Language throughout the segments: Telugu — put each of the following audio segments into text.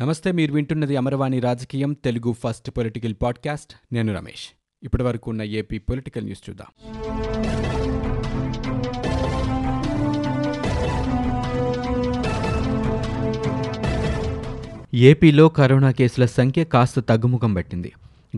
నమస్తే మీరు వింటున్నది అమరవాణి రాజకీయం తెలుగు ఫస్ట్ పొలిటికల్ పాడ్కాస్ట్. నేను రమేష్. ఇప్పటి వరకు ఉన్న ఏపీ పొలిటికల్ న్యూస్ చూద్దాం. ఏపీలో కరోనా కేసుల సంఖ్య కాస్త తగ్గుముఖం పట్టింది.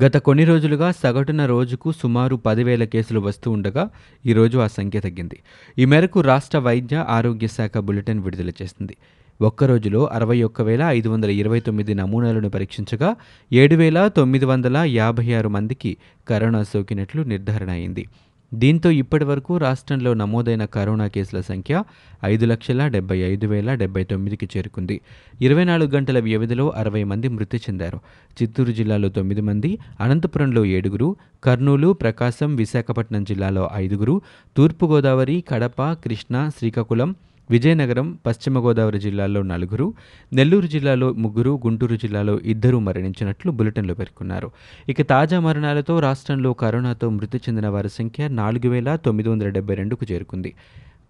గత కొన్ని రోజులుగా సగటున రోజుకు సుమారు పదివేల కేసులు వస్తూ ఉండగా ఈరోజు ఆ సంఖ్య తగ్గింది. ఈ మేరకు రాష్ట్ర వైద్య ఆరోగ్య శాఖ బులెటిన్ విడుదల చేసింది. ఒక్క రోజులో అరవై ఒక్క వేల ఐదు వందల ఇరవై తొమ్మిది నమూనాలను పరీక్షించగా ఏడు వేల తొమ్మిది వందల యాభై ఆరు మందికి కరోనా సోకినట్లు నిర్ధారణ అయింది. దీంతో ఇప్పటి వరకు రాష్ట్రంలో నమోదైన కరోనా కేసుల సంఖ్య ఐదు లక్షల డెబ్బై ఐదు వేల డెబ్బై తొమ్మిదికి చేరుకుంది. ఇరవై నాలుగు గంటల వ్యవధిలో అరవై మంది మృతి చెందారు. చిత్తూరు జిల్లాలో తొమ్మిది మంది అనంతపురంలో ఏడుగురు కర్నూలు ప్రకాశం విశాఖపట్నం జిల్లాలో ఐదుగురు తూర్పుగోదావరి కడప కృష్ణా శ్రీకాకుళం విజయనగరం పశ్చిమ గోదావరి జిల్లాలో నలుగురు నెల్లూరు జిల్లాలో ముగ్గురు గుంటూరు జిల్లాలో ఇద్దరు మరణించినట్లు బులెటిన్లో పేర్కొన్నారు. ఇక తాజా మరణాలతో రాష్ట్రంలో కరోనాతో మృతి చెందిన వారి సంఖ్య నాలుగు వేల తొమ్మిది వందల డెబ్బై రెండుకు చేరుకుంది.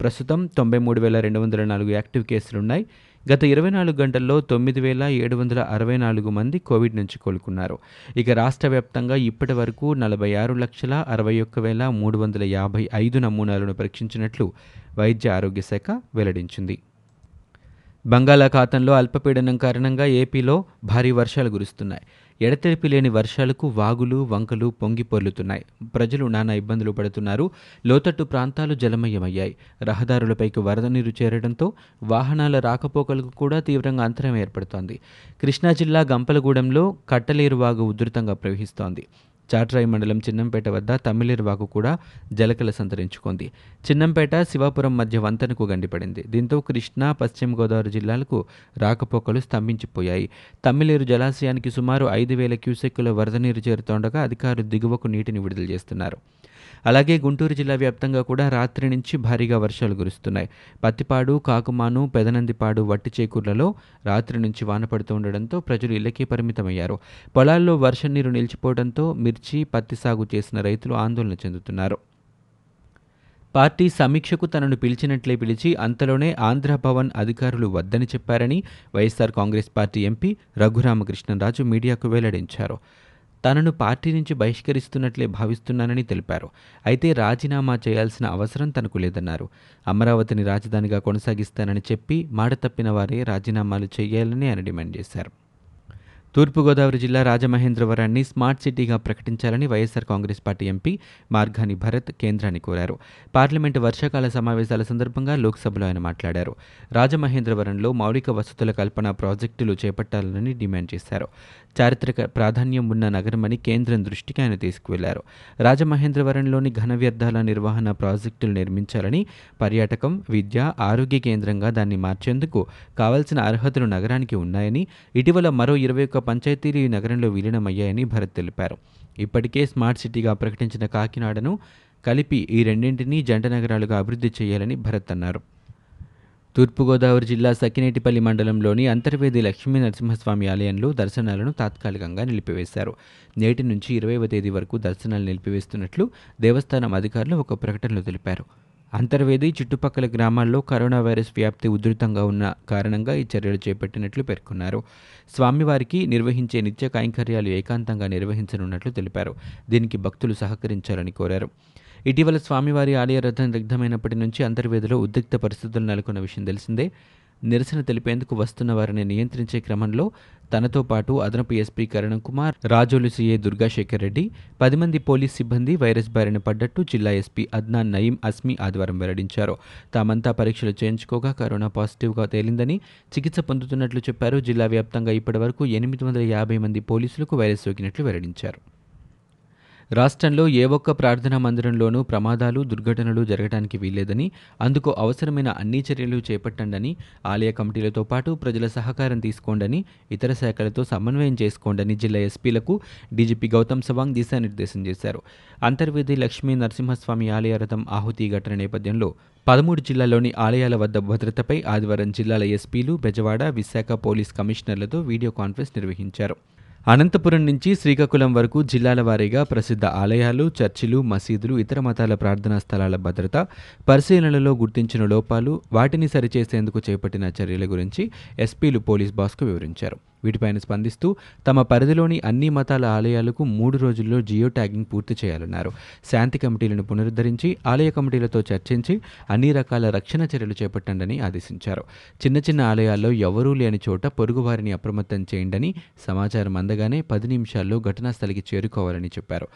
ప్రస్తుతం తొంభై మూడు వేల రెండు వందల నాలుగు యాక్టివ్ కేసులున్నాయి. గత ఇరవై నాలుగు గంటల్లో తొమ్మిది వేల ఏడు వందల అరవై నాలుగు మంది కోవిడ్ నుంచి కోలుకున్నారు. ఇక రాష్ట్ర వ్యాప్తంగా ఇప్పటి వరకు నలభై ఆరు లక్షల అరవై ఒక్క వేల మూడు వందల యాభై ఐదు నమూనాలను పరీక్షించినట్లు వైద్య ఆరోగ్య శాఖ వెల్లడించింది. బంగాళాఖాతంలో అల్పపీడనం కారణంగా ఏపీలో భారీ వర్షాలు కురుస్తున్నాయి. ఎడతెరిపి లేని వర్షాలకు వాగులు వంకలు పొంగి పొర్లుతున్నాయి. ప్రజలు నానా ఇబ్బందులు పడుతున్నారు. లోతట్టు ప్రాంతాలు జలమయమయ్యాయి. రహదారులపైకి వరద నీరు చేరడంతో వాహనాల రాకపోకలకు కూడా తీవ్రంగా అంతరం ఏర్పడుతోంది. కృష్ణా జిల్లా గంపలగూడెంలో కట్టలేరు వాగు ఉధృతంగా ప్రవహిస్తోంది. చాట్రాయి మండలం చిన్నంపేట వద్ద తమిళేరు కూడా జలకల సంతరించుకుంది. చిన్నంపేట శివాపురం మధ్య వంతెనకు గండిపడింది. దీంతో కృష్ణా పశ్చిమ గోదావరి జిల్లాలకు రాకపోకలు స్తంభించిపోయాయి. తమిళేరు జలాశయానికి సుమారు ఐదు వేల క్యూసెక్కుల వరద నీరు చేరుతుండగా అధికారులు దిగువకు నీటిని విడుదల చేస్తున్నారు. అలాగే గుంటూరు జిల్లా వ్యాప్తంగా కూడా రాత్రి నుంచి భారీగా వర్షాలు కురుస్తున్నాయి. పత్తిపాడు కాకుమాను పెదనందిపాడు వట్టి చేకూర్లలో రాత్రి నుంచి వాన పడుతూ ఉండడంతో ప్రజలు ఇళ్ళకే పరిమితమయ్యారు. పొలాల్లో వర్షం నీరు నిలిచిపోవడంతో మిర్చి పత్తి సాగు చేసిన రైతులు ఆందోళన చెందుతున్నారు. పార్టీ సమీక్షకు తనను పిలిచినట్లే పిలిచి అంతలోనే ఆంధ్రభవన్ అధికారులు వద్దని చెప్పారని YSR Congress party MP Raghu Rama Krishna Raju మీడియాకు వెల్లడించారు. తనను పార్టీ నుంచి బహిష్కరిస్తున్నట్లే భావిస్తున్నానని తెలిపారు. అయితే రాజీనామా చేయాల్సిన అవసరం తనకు లేదన్నారు. అమరావతిని రాజధానిగా కొనసాగిస్తానని చెప్పి మాట తప్పిన వారే రాజీనామాలు చేయాలని ఆయన డిమాండ్ చేశారు. తూర్పుగోదావరి జిల్లా రాజమహేంద్రవరాన్ని స్మార్ట్ సిటీగా ప్రకటించాలని YSR Congress party MP Margani Bharat కేంద్రాన్ని కోరారు. పార్లమెంటు వర్షాకాల సమావేశాల సందర్భంగా లోక్సభలో ఆయన మాట్లాడారు. రాజమహేంద్రవరంలో మౌలిక వసతుల కల్పన ప్రాజెక్టులు చేపట్టాలని డిమాండ్ చేశారు. చారిత్రక ప్రాధాన్యం ఉన్న నగరమని కేంద్రం దృష్టికి ఆయన తీసుకువెళ్ళారు. రాజమహేంద్రవరంలోని ఘన వ్యర్థాల నిర్వహణ ప్రాజెక్టులు నిర్మించాలని పర్యాటకం విద్య ఆరోగ్య కేంద్రంగా దాన్ని మార్చేందుకు కావాల్సిన అర్హతలు నగరానికి ఉన్నాయని ఇటీవల మరో ఇరవై ఒక్క పంచాయతీలు ఈ నగరంలో విలీనమయ్యాయని భరత్ తెలిపారు. ఇప్పటికే స్మార్ట్ సిటీగా ప్రకటించిన కాకినాడను కలిపి ఈ రెండింటినీ జంట నగరాలుగా అభివృద్ధి చేయాలని భరత్ అన్నారు. తూర్పుగోదావరి జిల్లా సకినేటిపల్లి మండలంలోని అంతర్వేది లక్ష్మీ నరసింహస్వామి ఆలయంలో దర్శనాలను తాత్కాలికంగా నిలిపివేశారు. నేటి నుంచి ఇరవైవ తేదీ వరకు దర్శనాలు నిలిపివేస్తున్నట్లు దేవస్థానం అధికారులు ఒక ప్రకటనలో తెలిపారు. అంతర్వేది చుట్టుపక్కల గ్రామాల్లో కరోనా వైరస్ వ్యాప్తి ఉధృతంగా ఉన్న కారణంగా ఈ చర్యలు చేపట్టినట్లు పేర్కొన్నారు. స్వామివారికి నిర్వహించే నిత్య కైంకర్యాలు ఏకాంతంగా నిర్వహించనున్నట్లు తెలిపారు. దీనికి భక్తులు సహకరించాలని కోరారు. ఇటీవల స్వామివారి ఆలయ రథం దగ్ధమైనప్పటి నుంచి అంతర్వేదిలో ఉద్రిక్త పరిస్థితులు నెలకొన్న విషయం తెలిసిందే. నిరసన తెలిపేందుకు వస్తున్న వారిని నియంత్రించే క్రమంలో తనతో పాటు అదనపు ఎస్పీ కరణం కుమార్ రాజోలు సీఏ దుర్గాశేఖర్ రెడ్డి పది మంది పోలీస్ సిబ్బంది వైరస్ బారిన పడ్డట్టు జిల్లా ఎస్పీ అద్నాన్ నయీం అస్మి ఆదివారం వెల్లడించారు. తామంతా పరీక్షలు చేయించుకోగా కరోనా పాజిటివ్గా తేలిందని చికిత్స పొందుతున్నట్లు చెప్పారు. జిల్లా వ్యాప్తంగా ఇప్పటివరకు ఎనిమిది వందల యాభై మంది పోలీసులకు వైరస్ సోకినట్లు వెల్లడించారు. రాష్ట్రంలో ఏ ఒక్క ప్రార్థనా మందిరంలోనూ ప్రమాదాలు దుర్ఘటనలు జరగడానికి వీల్లేదని అందుకు అవసరమైన అన్ని చర్యలు చేపట్టండని ఆలయ కమిటీలతో పాటు ప్రజల సహకారం తీసుకోండని ఇతర శాఖలతో సమన్వయం చేసుకోండని జిల్లా ఎస్పీలకు డీజీపీ గౌతమ్ సవాంగ్ దిశానిర్దేశం చేశారు. అంతర్వేది లక్ష్మీ నరసింహస్వామి ఆలయ రథం ఆహుతి ఘటన నేపథ్యంలో పదమూడు జిల్లాల్లోని ఆలయాల వద్ద భద్రతపై ఆదివారం జిల్లాల ఎస్పీలు బెజవాడ విశాఖ పోలీస్ కమిషనర్లతో వీడియో కాన్ఫరెన్స్ నిర్వహించారు. అనంతపురం నుంచి శ్రీకాకుళం వరకు జిల్లాల వారీగా ప్రసిద్ధ ఆలయాలు చర్చిలు మసీదులు ఇతర మతాల ప్రార్థనా స్థలాల భద్రత పరిశీలనలో గుర్తించిన లోపాలు వాటిని సరిచేసేందుకు చేపట్టిన చర్యల గురించి ఎస్పీలు పోలీస్ బాస్కు వివరించారు. వీటిపైన స్పందిస్తూ తమ పరిధిలోని అన్ని మతాల ఆలయాలకు మూడు రోజుల్లో జియో ట్యాగింగ్ పూర్తి చేయాలన్నారు. శాంతి కమిటీలను పునరుద్ధరించి ఆలయ కమిటీలతో చర్చించి అన్ని రకాల రక్షణ చర్యలు చేపట్టండి ఆదేశించారు. చిన్న చిన్న ఆలయాల్లో ఎవరూ లేని చోట పొరుగువారిని అప్రమత్తం చేయండని సమాచారం అందగానే పది నిమిషాల్లో ఘటనా స్థలికి చేరుకోవాలని చెప్పారు.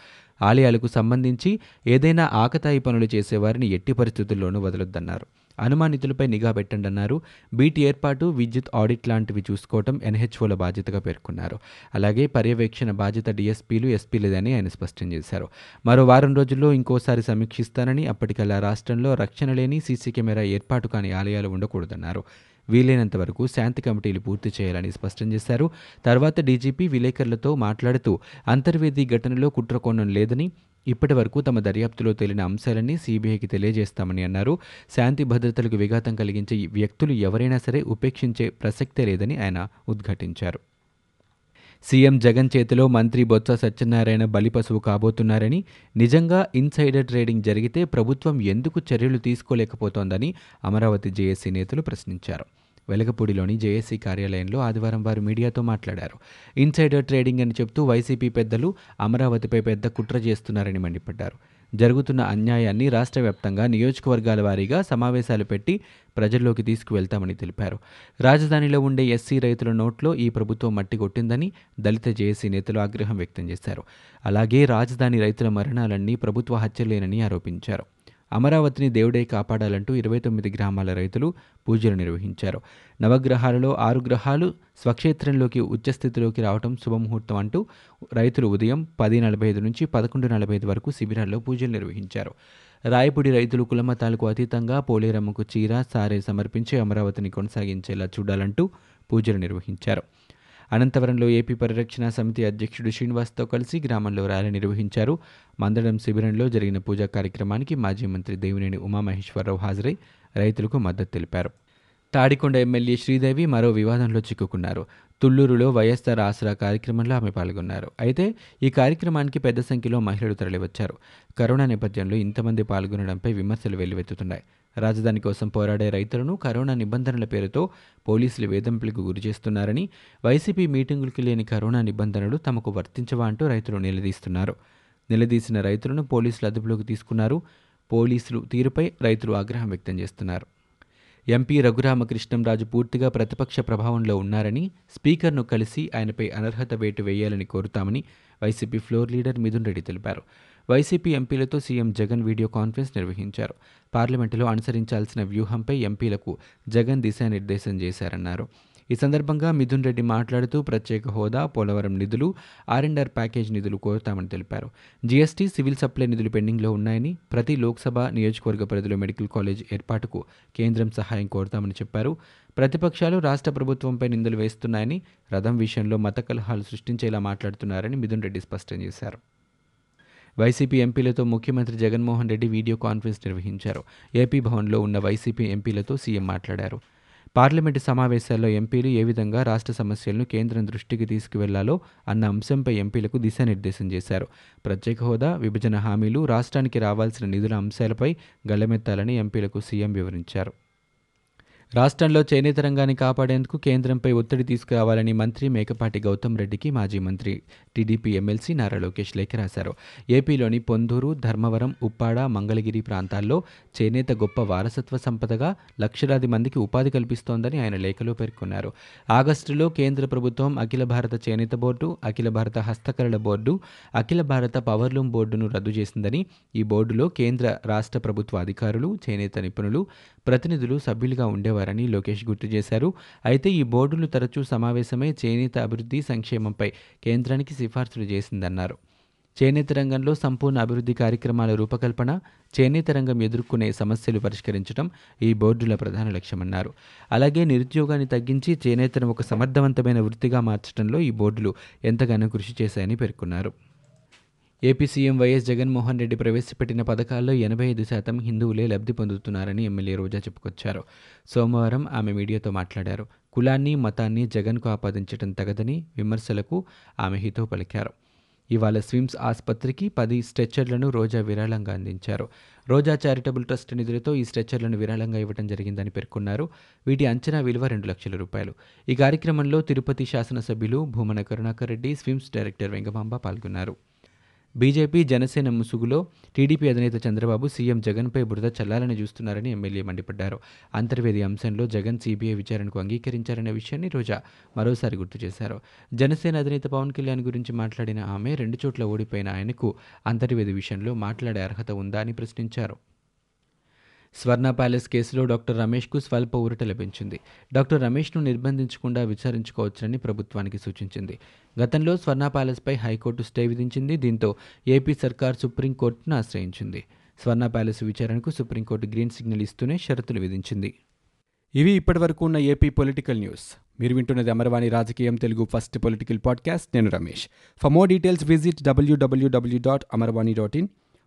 ఆలయాలకు సంబంధించి ఏదైనా ఆకతాయి పనులు చేసేవారిని ఎట్టి పరిస్థితుల్లోనూ వదలొద్దన్నారు. అనుమానితులపై నిఘా పెట్టండన్నారు. బీటి ఏర్పాటు విద్యుత్ ఆడిట్ లాంటివి చూసుకోవటం ఎన్హెచ్ఓల బాధ్యతగా పేర్కొన్నారు. అలాగే పర్యవేక్షణ బాధ్యత డీఎస్పీలు ఎస్పీలదని ఆయన స్పష్టం చేశారు. మరో వారం రోజుల్లో ఇంకోసారి సమీక్షిస్తానని అప్పటికల్లా రాష్ట్రంలో రక్షణ లేని సీసీ కెమెరా ఏర్పాటు కాని ఆలయాలు ఉండకూడదన్నారు. వీలైనంత వరకు శాంతి కమిటీలు పూర్తి చేయాలని స్పష్టం చేశారు. తర్వాత డీజీపీ విలేకరులతో మాట్లాడుతూ అంతర్వేది ఘటనలో కుట్రకోణం లేదని ఇప్పటి వరకు తమ దర్యాప్తులో తేలిన అంశాలన్నీ సీబీఐకి తెలియజేస్తామని అన్నారు. శాంతి భద్రతలకు విఘాతం కలిగించే వ్యక్తులు ఎవరైనా సరే ఉపేక్షించే ప్రసక్తే లేదని ఆయన ఉద్ఘాటించారు. సీఎం జగన్ చేతిలో మంత్రి బొత్స సత్యనారాయణ బలిపశువు కాబోతున్నారని నిజంగా ఇన్సైడర్ ట్రేడింగ్ జరిగితే ప్రభుత్వం ఎందుకు చర్యలు తీసుకోలేకపోతోందని అమరావతి జేఏసీ నేతలు ప్రశ్నించారు. వెలగపూడిలోని జేఏసీ కార్యాలయంలో ఆదివారం వారు మీడియాతో మాట్లాడారు. ఇన్సైడర్ ట్రేడింగ్ అని చెబుతూ వైసీపీ పెద్దలు అమరావతిపై పెద్ద కుట్ర చేస్తున్నారని మండిపడ్డారు. జరుగుతున్న అన్యాయాన్ని రాష్ట్ర వ్యాప్తంగా నియోజకవర్గాల వారీగా సమావేశాలు పెట్టి ప్రజల్లోకి తీసుకువెళ్తామని తెలిపారు. రాజధానిలో ఉండే ఎస్సీ రైతుల నోట్లో ఈ ప్రభుత్వం మట్టి కొట్టిందని దళిత జేఏసీ నేతలు ఆగ్రహం వ్యక్తం చేశారు. అలాగే రాజధాని రైతుల మరణాలన్నీ ప్రభుత్వ హత్యలేనని ఆరోపించారు. అమరావతిని దేవుడే కాపాడాలంటూ ఇరవై తొమ్మిది గ్రామాల రైతులు పూజలు నిర్వహించారు. నవగ్రహాలలో ఆరు గ్రహాలు స్వక్షేత్రంలోకి ఉచ్చస్థితిలోకి రావడం శుభముహూర్తం అంటూ రైతులు ఉదయం పది నలభై ఐదు నుంచి పదకొండు నలభై ఐదు వరకు శిబిరాల్లో పూజలు నిర్వహించారు. రాయపూడి రైతులు కులమతాలకు అతీతంగా పోలేరమ్మకు చీర సారే సమర్పించి అమరావతిని కొనసాగించేలా చూడాలంటూ పూజలు నిర్వహించారు. అనంతవరంలో ఏపీ పరిరక్షణ సమితి అధ్యక్షుడు శ్రీనివాస్తో కలిసి గ్రామంలో ర్యాలీ నిర్వహించారు. మందడం శిబిరంలో జరిగిన పూజా కార్యక్రమానికి మాజీ మంత్రి దేవినేని ఉమామహేశ్వరరావు హాజరై రైతులకు మద్దతు తెలిపారు. తాడికొండ ఎమ్మెల్యే శ్రీదేవి మరో వివాదంలో చిక్కుకున్నారు. తుళ్ళూరులో వైఎస్ఆర్ ఆసరా కార్యక్రమంలో ఆమె పాల్గొన్నారు. అయితే ఈ కార్యక్రమానికి పెద్ద సంఖ్యలో మహిళలు తరలివచ్చారు. కరోనా నేపథ్యంలో ఇంతమంది పాల్గొనడంపై విమర్శలు వెల్లువెత్తుతున్నాయి. రాజధాని కోసం పోరాడే రైతులను కరోనా నిబంధనల పేరుతో పోలీసులు వేధింపులకు గురి చేస్తున్నారని వైసీపీ మీటింగులకు లేని కరోనా నిబంధనలు తమకు వర్తించవా అంటూ రైతులు నిలదీస్తున్నారు. నిలదీసిన రైతులను పోలీసులు అదుపులోకి తీసుకున్నారు. పోలీసులు తీరుపై రైతులు ఆగ్రహం వ్యక్తం చేస్తున్నారు. ఎంపీ రఘురామకృష్ణంరాజు పూర్తిగా ప్రతిపక్ష ప్రభావంలో ఉన్నారని స్పీకర్ను కలిసి ఆయనపై అనర్హత వేటు వేయాలని కోరుతామని YCP floor leader Mithun Reddy తెలిపారు. వైసీపీ ఎంపీలతో సీఎం జగన్ వీడియో కాన్ఫరెన్స్ నిర్వహించారు. పార్లమెంటులో అనుసరించాల్సిన వ్యూహంపై ఎంపీలకు జగన్ దిశానిర్దేశం చేశారన్నారు. ఈ సందర్భంగా మిథున్ రెడ్డి మాట్లాడుతూ ప్రత్యేక హోదా పోలవరం నిధులు ఆర్ఎండ్ఆర్ ప్యాకేజ్ నిధులు కోరుతామని తెలిపారు. జీఎస్టీ సివిల్ సప్లై నిధులు పెండింగ్లో ఉన్నాయని ప్రతి లోక్సభ నియోజకవర్గ పరిధిలో మెడికల్ కాలేజ్ ఏర్పాటుకు కేంద్రం సహాయం కోరుతామని చెప్పారు. ప్రతిపక్షాలు రాష్ట్ర ప్రభుత్వంపై నిందలు వేస్తున్నాయని రథం విషయంలో మత కలహాలు సృష్టించేలా మాట్లాడుతున్నారని మిథున్ రెడ్డి స్పష్టం చేశారు. వైసీపీ ఎంపీలతో ముఖ్యమంత్రి జగన్మోహన్ రెడ్డి వీడియో కాన్ఫరెన్స్ నిర్వహించారు. ఏపీ భవన్లో ఉన్న వైసీపీ ఎంపీలతో సీఎం మాట్లాడారు. పార్లమెంటు సమావేశాల్లో ఎంపీలు ఏ విధంగా రాష్ట్ర సమస్యలను కేంద్రం దృష్టికి తీసుకువెళ్ళాలో అన్న అంశంపై ఎంపీలకు దిశానిర్దేశం చేశారు. ప్రత్యేక హోదా విభజన హామీలు రాష్ట్రానికి రావాల్సిన నిధుల అంశాలపై గళ్ళమెత్తాలని ఎంపీలకు సీఎం వివరించారు. రాష్ట్రంలో చేనేత రంగాన్ని కాపాడేందుకు కేంద్రంపై ఒత్తిడి తీసుకురావాలని మంత్రి మేకపాటి గౌతమ్ రెడ్డికి మాజీ మంత్రి టీడీపీ ఎమ్మెల్సీ నారా లోకేష్ లేఖ రాశారు. ఏపీలోని పొందూరు ధర్మవరం ఉప్పాడ మంగళగిరి ప్రాంతాల్లో చేనేత గొప్ప వారసత్వ సంపదగా లక్షలాది మందికి ఉపాధి కల్పిస్తోందని ఆయన లేఖలో పేర్కొన్నారు. ఆగస్టులో కేంద్ర ప్రభుత్వం అఖిల భారత చేనేత బోర్డు అఖిల భారత హస్తకళల బోర్డు అఖిల భారత పవర్లూమ్ బోర్డును రద్దు చేసిందని ఈ బోర్డులో కేంద్ర రాష్ట్ర ప్రభుత్వ అధికారులు చేనేత నిపుణులు ప్రతినిధులు సభ్యులుగా ఉండేవారు. ఉండేవారని లోకేష్ గుర్తు చేశారు. అయితే ఈ బోర్డులు తరచూ సమావేశమై చేనేత అభివృద్ధి సంక్షేమంపై కేంద్రానికి సిఫార్సులు చేసిందన్నారు. చేనేత రంగంలో సంపూర్ణ అభివృద్ధి కార్యక్రమాల రూపకల్పన చేనేత రంగం ఎదుర్కొనే సమస్యలు పరిష్కరించడం ఈ బోర్డుల ప్రధాన లక్ష్యమన్నారు. అలాగే నిరుద్యోగాన్ని తగ్గించి చేనేతను ఒక సమర్థవంతమైన వృత్తిగా మార్చడంలో ఈ బోర్డులు ఎంతగానో కృషి చేశాయని పేర్కొన్నారు. AP CM YS Jaganmohan Reddy ప్రవేశపెట్టిన పథకాల్లో ఎనభై ఐదు శాతం హిందువులే లబ్ధి పొందుతున్నారని ఎమ్మెల్యే రోజా చెప్పుకొచ్చారు. సోమవారం ఆమె మీడియాతో మాట్లాడారు. కులాన్ని మతాన్ని జగన్కు ఆపాదించడం తగదని విమర్శలకు ఆమె హితో పలికారు. ఇవాళ స్విమ్స్ ఆసుపత్రికి పది స్ట్రెచ్చర్లను రోజా విరాళంగా అందించారు. రోజా చారిటబుల్ ట్రస్ట్ నిధులతో ఈ స్ట్రెచ్చర్లను విరాళంగా ఇవ్వడం జరిగిందని పేర్కొన్నారు. వీటి అంచనా విలువ రెండు లక్షల రూపాయలు. ఈ కార్యక్రమంలో తిరుపతి శాసనసభ్యులు భూమన కరుణాకర్ రెడ్డి స్విమ్స్ డైరెక్టర్ వెంగమాంబ పాల్గొన్నారు. బీజేపీ జనసేన ముసుగులో టీడీపీ అధినేత చంద్రబాబు సీఎం జగన్పై బురద చల్లాలని చూస్తున్నారని ఎమ్మెల్యే మండిపడ్డారు. అంతర్వేది అంశంలో జగన్ సీబీఐ విచారణకు అంగీకరించారనే విషయాన్ని రోజా మరోసారి గుర్తు చేశారు. జనసేన అధినేత పవన్ కళ్యాణ్ గురించి మాట్లాడిన ఆమె రెండు చోట్ల ఓడిపోయిన ఆయనకు అంతర్వేది విషయంలో మాట్లాడే అర్హత ఉందా అని ప్రశ్నించారు. స్వర్ణ ప్యాలెస్ కేసులో డాక్టర్ రమేష్కు స్వల్ప ఊరట లభించింది. డాక్టర్ రమేష్ను నిర్బంధించకుండా విచారించుకోవచ్చని ప్రభుత్వానికి సూచించింది. గతంలో స్వర్ణ ప్యాలెస్పై హైకోర్టు స్టే విధించింది. దీంతో ఏపీ సర్కార్ సుప్రీంకోర్టును ఆశ్రయించింది. స్వర్ణ ప్యాలెస్ విచారణకు సుప్రీంకోర్టు గ్రీన్ సిగ్నల్ ఇస్తూనే షరతులు విధించింది. ఇవి ఇప్పటివరకు ఉన్న ఏపీ పొలిటికల్ న్యూస్. మీరు వింటున్నది అమర్వాణి రాజకీయం తెలుగు ఫస్ట్ పొలిటికల్ పాడ్కాస్ట్. నేను Ramesh. For more details visit W W W dot Amarvani dot in.